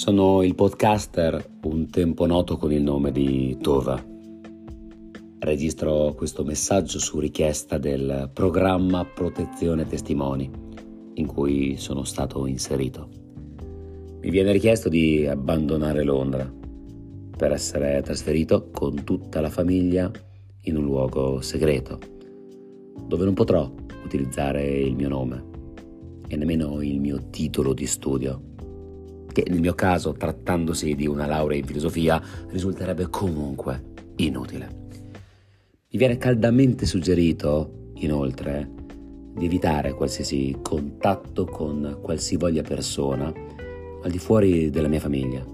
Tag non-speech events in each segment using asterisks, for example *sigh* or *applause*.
Sono il podcaster un tempo noto con il nome di Tova. Registro questo messaggio su richiesta del programma Protezione Testimoni in cui sono stato inserito. Mi viene richiesto di abbandonare Londra per essere trasferito con tutta la famiglia in un luogo segreto, dove non potrò utilizzare il mio nome e nemmeno il mio titolo di studio che nel mio caso, trattandosi di una laurea in filosofia, risulterebbe comunque inutile. Mi viene caldamente suggerito, inoltre, di evitare qualsiasi contatto con qualsivoglia persona al di fuori della mia famiglia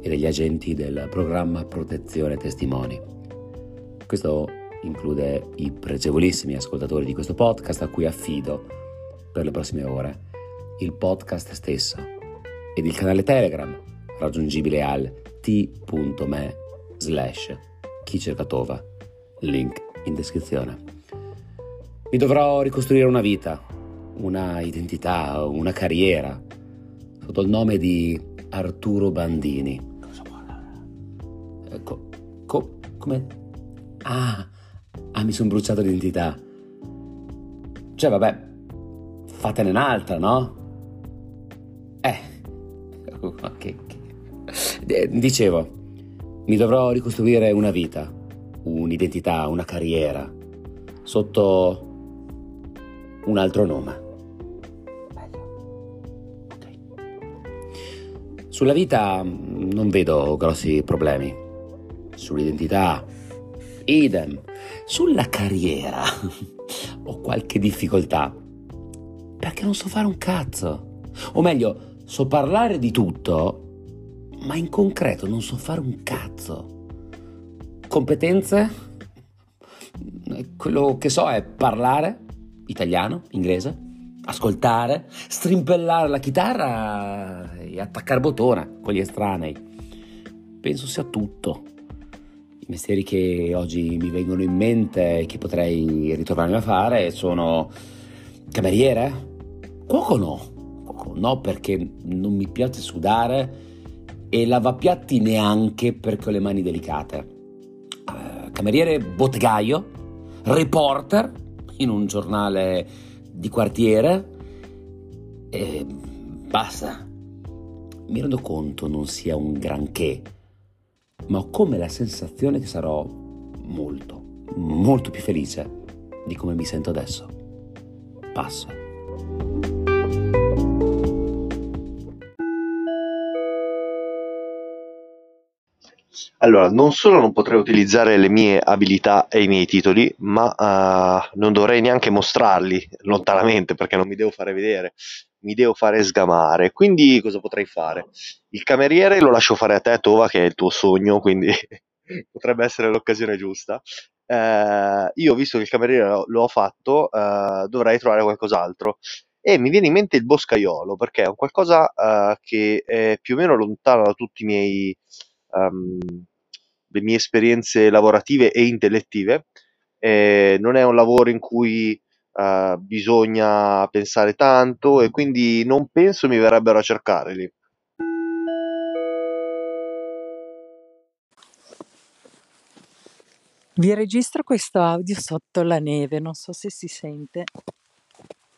e degli agenti del programma Protezione Testimoni. Questo include i pregevolissimi ascoltatori di questo podcast a cui affido per le prossime ore il podcast stesso ed il canale Telegram raggiungibile al t.me slash chi cerca Tova, link in descrizione. Mi dovrò ricostruire una vita, una identità, una carriera sotto il nome di Arturo Bandini. Ecco, co- come? Ah, ah, mi sono bruciato l'identità. Cioè, vabbè, fatene un'altra, no? Eh, che, che... Dicevo, mi dovrò ricostruire una vita, un'identità, una carriera, sotto un altro nome. Sulla vita non vedo grossi problemi. Sull'identità, idem. Sulla carriera *laughs* ho qualche difficoltà. Perché non so fare un cazzo. O meglio, So parlare di tutto, ma in concreto non so fare un cazzo. Competenze? Quello che so è parlare italiano, inglese, ascoltare, strimpellare la chitarra e attaccare bottone con gli estranei. Penso sia tutto. I mestieri che oggi mi vengono in mente e che potrei ritrovarmi a fare sono cameriere, cuoco no, no perché non mi piace sudare e lavapiatti neanche perché ho le mani delicate. Uh, cameriere bottegaio, reporter in un giornale di quartiere e basta. Mi rendo conto non sia un granché, ma ho come la sensazione che sarò molto, molto più felice di come mi sento adesso. Passo. Allora, non solo non potrei utilizzare le mie abilità e i miei titoli, ma uh, non dovrei neanche mostrarli lontanamente perché non mi devo fare vedere, mi devo fare sgamare. Quindi cosa potrei fare? Il cameriere lo lascio fare a te, Tova, che è il tuo sogno, quindi *laughs* potrebbe essere l'occasione giusta. Uh, io, visto che il cameriere lo ho fatto, uh, dovrei trovare qualcos'altro. E mi viene in mente il boscaiolo perché è un qualcosa che è più o meno lontano da tutti i miei um, le mie esperienze lavorative e intellettive. Eh, non è un lavoro in cui uh, bisogna pensare tanto e quindi non penso mi verrebbero a cercare lì. Vi registro questo audio sotto la neve, non so se si sente.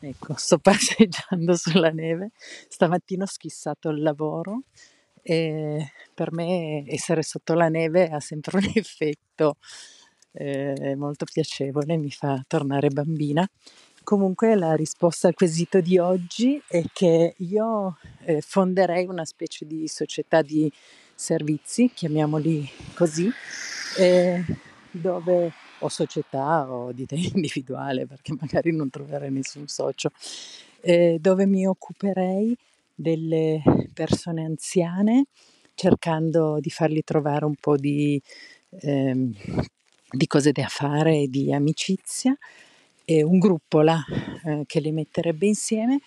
Ecco, sto *laughs* passeggiando sulla neve. Stamattina ho schissato il lavoro e per me essere sotto la neve ha sempre un *laughs* effetto eh, molto piacevole, mi fa tornare bambina. Comunque la risposta al quesito di oggi è che io eh, fonderei una specie di società di servizi, chiamiamoli così, eh, dove o società o di te *laughs* individuale, perché magari non troverei nessun socio, eh, dove mi occuperei delle persone anziane cercando di fargli trovare un po' di, ehm, di cose da fare e di amicizia e un gruppo là eh, che li metterebbe insieme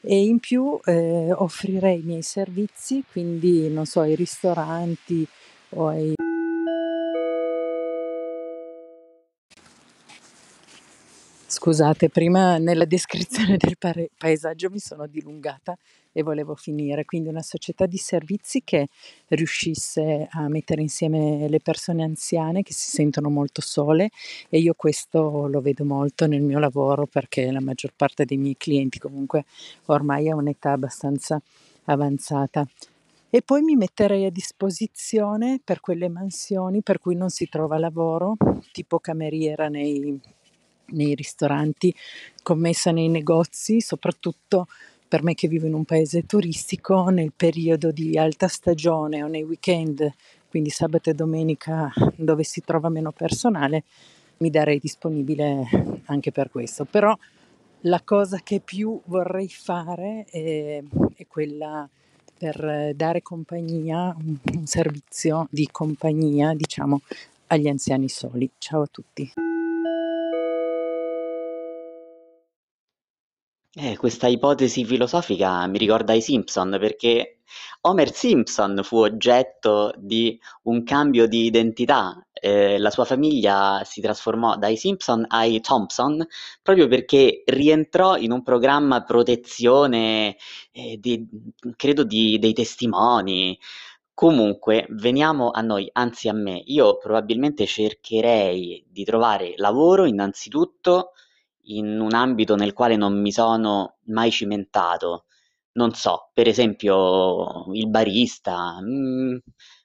e in più eh, offrirei i miei servizi, quindi non so, ai ristoranti o ai... Scusate, prima nella descrizione del paesaggio mi sono dilungata e volevo finire. Quindi una società di servizi che riuscisse a mettere insieme le persone anziane che si sentono molto sole e io questo lo vedo molto nel mio lavoro perché la maggior parte dei miei clienti comunque ormai ha un'età abbastanza avanzata. E poi mi metterei a disposizione per quelle mansioni per cui non si trova lavoro, tipo cameriera nei, nei ristoranti, commessa nei negozi, soprattutto per me che vivo in un paese turistico, nel periodo di alta stagione o nei weekend, quindi sabato e domenica dove si trova meno personale, mi darei disponibile anche per questo. Però la cosa che più vorrei fare è, è quella per dare compagnia, un servizio di compagnia, diciamo, agli anziani soli. Ciao a tutti. Eh, questa ipotesi filosofica mi ricorda i Simpson perché Homer Simpson fu oggetto di un cambio di identità. Eh, la sua famiglia si trasformò dai Simpson ai Thompson proprio perché rientrò in un programma protezione, eh, di, credo, di, dei testimoni. Comunque, veniamo a noi, anzi a me. Io probabilmente cercherei di trovare lavoro innanzitutto in un ambito nel quale non mi sono mai cimentato. Non so, per esempio il barista, mh, mm,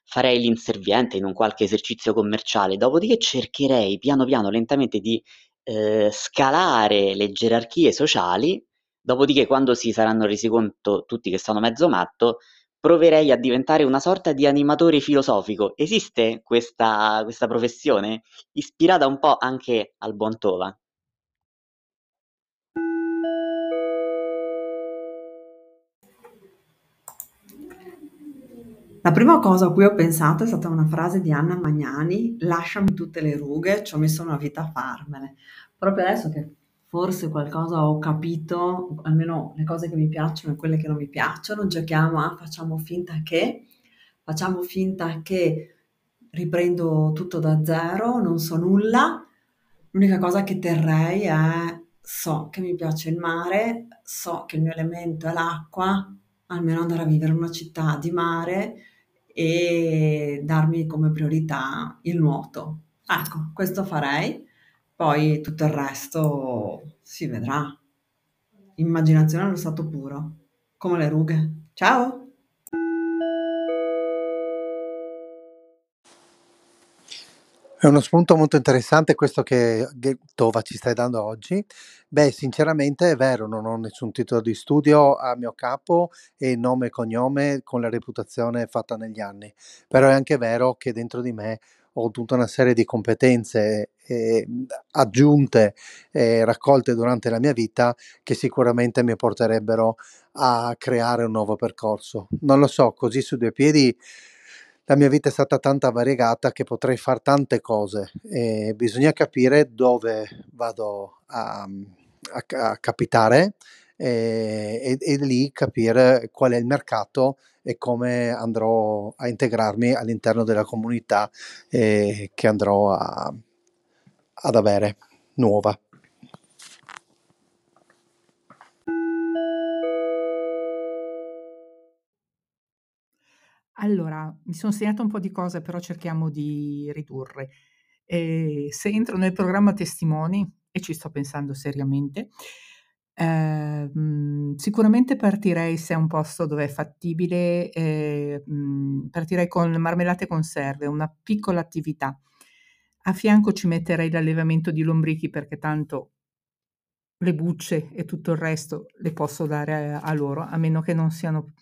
farei l'inserviente in un qualche esercizio commerciale, dopodiché cercherei piano piano, lentamente di eh, scalare le gerarchie sociali, dopodiché quando si saranno resi conto tutti che sono mezzo matto, proverei a diventare una sorta di animatore filosofico. Esiste questa, questa professione? Ispirata un po' anche al buon La prima cosa a cui ho pensato è stata una frase di Anna Magnani: "Lasciami tutte le rughe, ci ho messo una vita a farmele". Proprio adesso che forse qualcosa ho capito, almeno le cose che mi piacciono e quelle che non mi piacciono, giochiamo a facciamo finta che, facciamo finta che riprendo tutto da zero, non so nulla. L'unica cosa che terrei è so che mi piace il mare, so che il mio elemento è l'acqua, almeno andare a vivere in una città di mare e darmi come priorità il nuoto. Ecco, questo farei, poi tutto il resto si vedrà. Immaginazione allo stato puro, come le rughe. Ciao! È uno spunto molto interessante questo che Tova ci stai dando oggi. Beh, sinceramente è vero, non ho nessun titolo di studio a mio capo e nome e cognome con la reputazione fatta negli anni, però è anche vero che dentro di me ho tutta una serie di competenze eh, aggiunte e raccolte durante la mia vita che sicuramente mi porterebbero a creare un nuovo percorso. Non lo so, così su due piedi la mia vita è stata tanta variegata che potrei fare tante cose e bisogna capire dove vado a, a, a capitare e, e, e, lì capire qual è il mercato e come andrò a integrarmi all'interno della comunità eh, che andrò a, ad avere nuova. Allora, mi sono segnata un po' di cose, però cerchiamo di ridurre. Ehm, se entro nel programma testimoni, e ci sto pensando seriamente, ehm, sicuramente partirei se è un posto dove è fattibile, ehm, partirei con marmellate e conserve, una piccola attività. A fianco ci metterei l'allevamento di lombrichi perché tanto le bucce e tutto il resto le posso dare a loro, a meno che non siano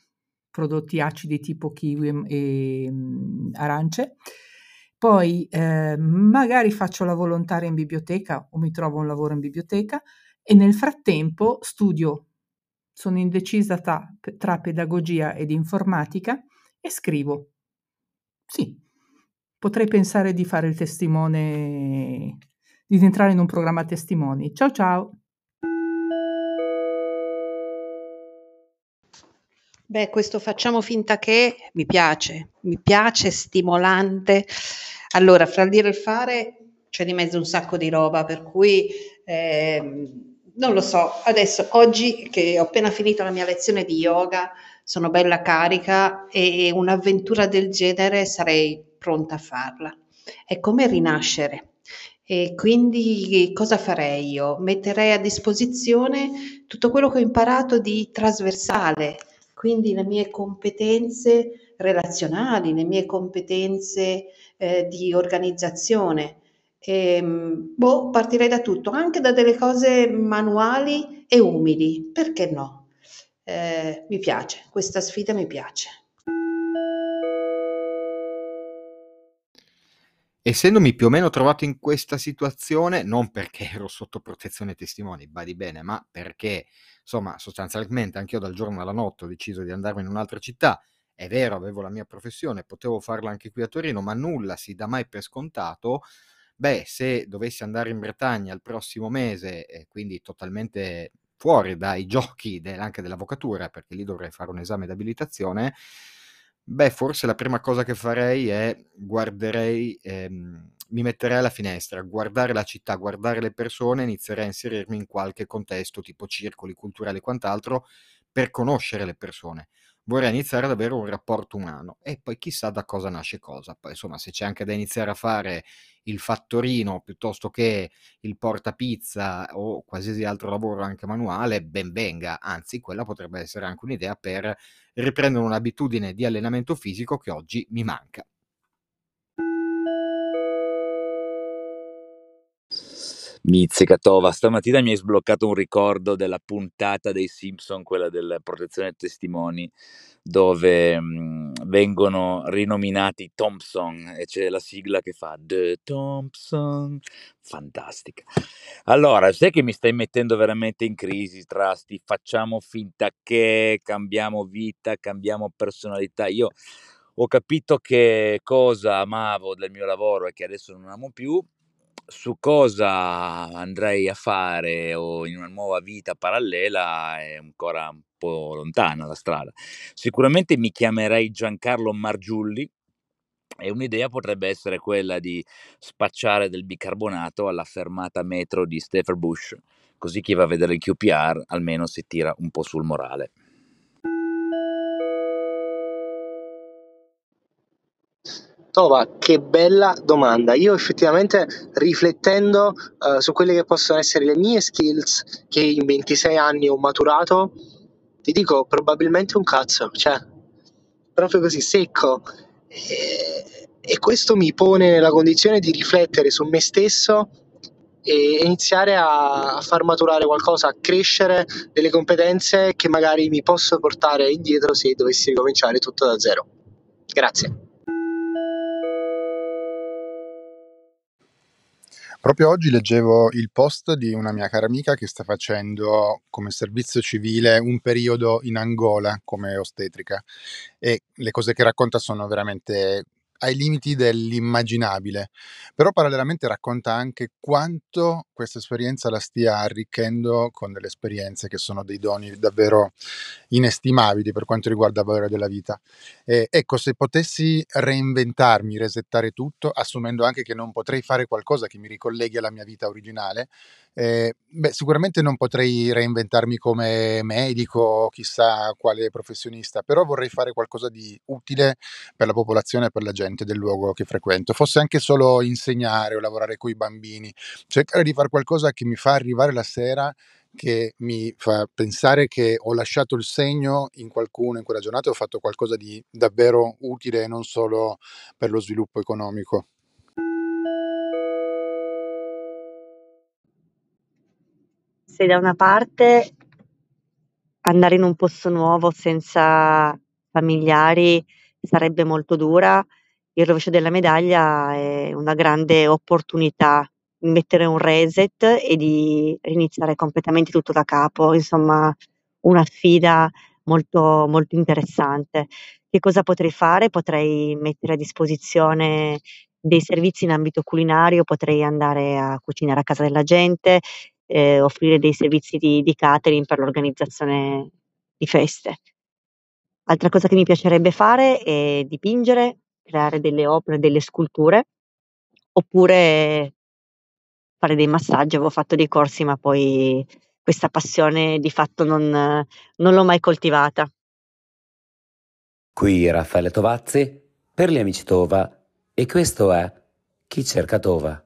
prodotti acidi tipo kiwi e mhmm, arance. Poi eh, magari faccio la volontaria in biblioteca o mi trovo un lavoro in biblioteca e nel frattempo studio, sono indecisa tra, tra pedagogia ed informatica e scrivo. Sì, potrei pensare di fare il testimone, di entrare in un programma testimoni. Ciao ciao! Beh, questo facciamo finta che mi piace, mi piace, stimolante. Allora, fra il dire e il fare c'è di mezzo un sacco di roba, per cui eh, non lo so, adesso oggi che ho appena finito la mia lezione di yoga, sono bella carica e un'avventura del genere sarei pronta a farla. È come rinascere. E quindi cosa farei io? Metterei a disposizione tutto quello che ho imparato di trasversale, quindi le mie competenze relazionali, le mie competenze eh, di organizzazione. E, ehm, boh, partirei da tutto, anche da delle cose manuali e umili, perché no? Eh, mi piace, questa sfida mi piace. Essendomi più o meno trovato in questa situazione, non perché ero sotto protezione testimoni, badi bene, ma perché, insomma, sostanzialmente anch'io dal giorno alla notte ho deciso di andarmi in un'altra città. È vero, avevo la mia professione, potevo farla anche qui a Torino, ma nulla si dà mai per scontato. Beh, se dovessi andare in Bretagna il prossimo mese, e quindi totalmente fuori dai giochi de- anche dell'avvocatura, perché lì dovrei fare un esame d'abilitazione, Beh, forse la prima cosa che farei è guarderei, ehm, mi metterei alla finestra, guardare la città, guardare le persone, inizierei a inserirmi in qualche contesto, tipo circoli culturali e quant'altro, per conoscere le persone vorrei iniziare ad avere un rapporto umano e poi chissà da cosa nasce cosa. Poi insomma, se c'è anche da iniziare a fare il fattorino piuttosto che il portapizza o qualsiasi altro lavoro anche manuale, ben venga, anzi quella potrebbe essere anche un'idea per riprendere un'abitudine di allenamento fisico che oggi mi manca. Mizzica Tova, stamattina mi hai sbloccato un ricordo della puntata dei Simpson, quella della protezione testimoni, dove mh, mhmm, vengono rinominati Thompson e c'è la sigla che fa The Thompson, fantastica. Allora, sai che mi stai mettendo veramente in crisi tra sti facciamo finta che, cambiamo vita, cambiamo personalità. Io ho capito che cosa amavo del mio lavoro e che adesso non amo più su cosa andrei a fare o in una nuova vita parallela è ancora un po' lontana la strada. Sicuramente mi chiamerei Giancarlo Margiulli e un'idea potrebbe essere quella di spacciare del bicarbonato alla fermata metro di Stafford Bush, così chi va a vedere il QPR almeno si tira un po' sul morale. Tova, che bella domanda. Io effettivamente riflettendo uh, su quelle che possono essere le mie skills che in 26 anni ho maturato, ti dico probabilmente un cazzo, cioè proprio così secco. E, e questo mi pone nella condizione di riflettere su me stesso e iniziare a, a far maturare qualcosa, a crescere delle competenze che magari mi posso portare indietro se dovessi ricominciare tutto da zero. Grazie. Proprio oggi leggevo il post di una mia cara amica che sta facendo come servizio civile un periodo in Angola come ostetrica e le cose che racconta sono veramente ai limiti dell'immaginabile, però parallelamente racconta anche quanto questa esperienza la stia arricchendo con delle esperienze che sono dei doni davvero inestimabili per quanto riguarda il valore della vita. E, ecco, se potessi reinventarmi, resettare tutto, assumendo anche che non potrei fare qualcosa che mi ricolleghi alla mia vita originale, eh, beh, sicuramente non potrei reinventarmi come medico o chissà quale professionista, però vorrei fare qualcosa di utile per la popolazione e per la gente del luogo che frequento, fosse anche solo insegnare o lavorare con i bambini, cercare di fare qualcosa che mi fa arrivare la sera che mi fa pensare che ho lasciato il segno in qualcuno in quella giornata e ho fatto qualcosa di davvero utile non solo per lo sviluppo economico. Se da una parte andare in un posto nuovo senza familiari sarebbe molto dura, il rovescio della medaglia è una grande opportunità di mettere un reset e di riniziare completamente tutto da capo, insomma una sfida molto, molto interessante. Che cosa potrei fare? Potrei mettere a disposizione dei servizi in ambito culinario, potrei andare a cucinare a casa della gente, eh, offrire dei servizi di, di catering per l'organizzazione di feste. Altra cosa che mi piacerebbe fare è dipingere, creare delle opere, delle sculture, oppure fare dei massaggi, avevo fatto dei corsi, ma poi questa passione di fatto non, non l'ho mai coltivata. Qui Raffaele Tovazzi per gli amici Tova e questo è Chi cerca Tova.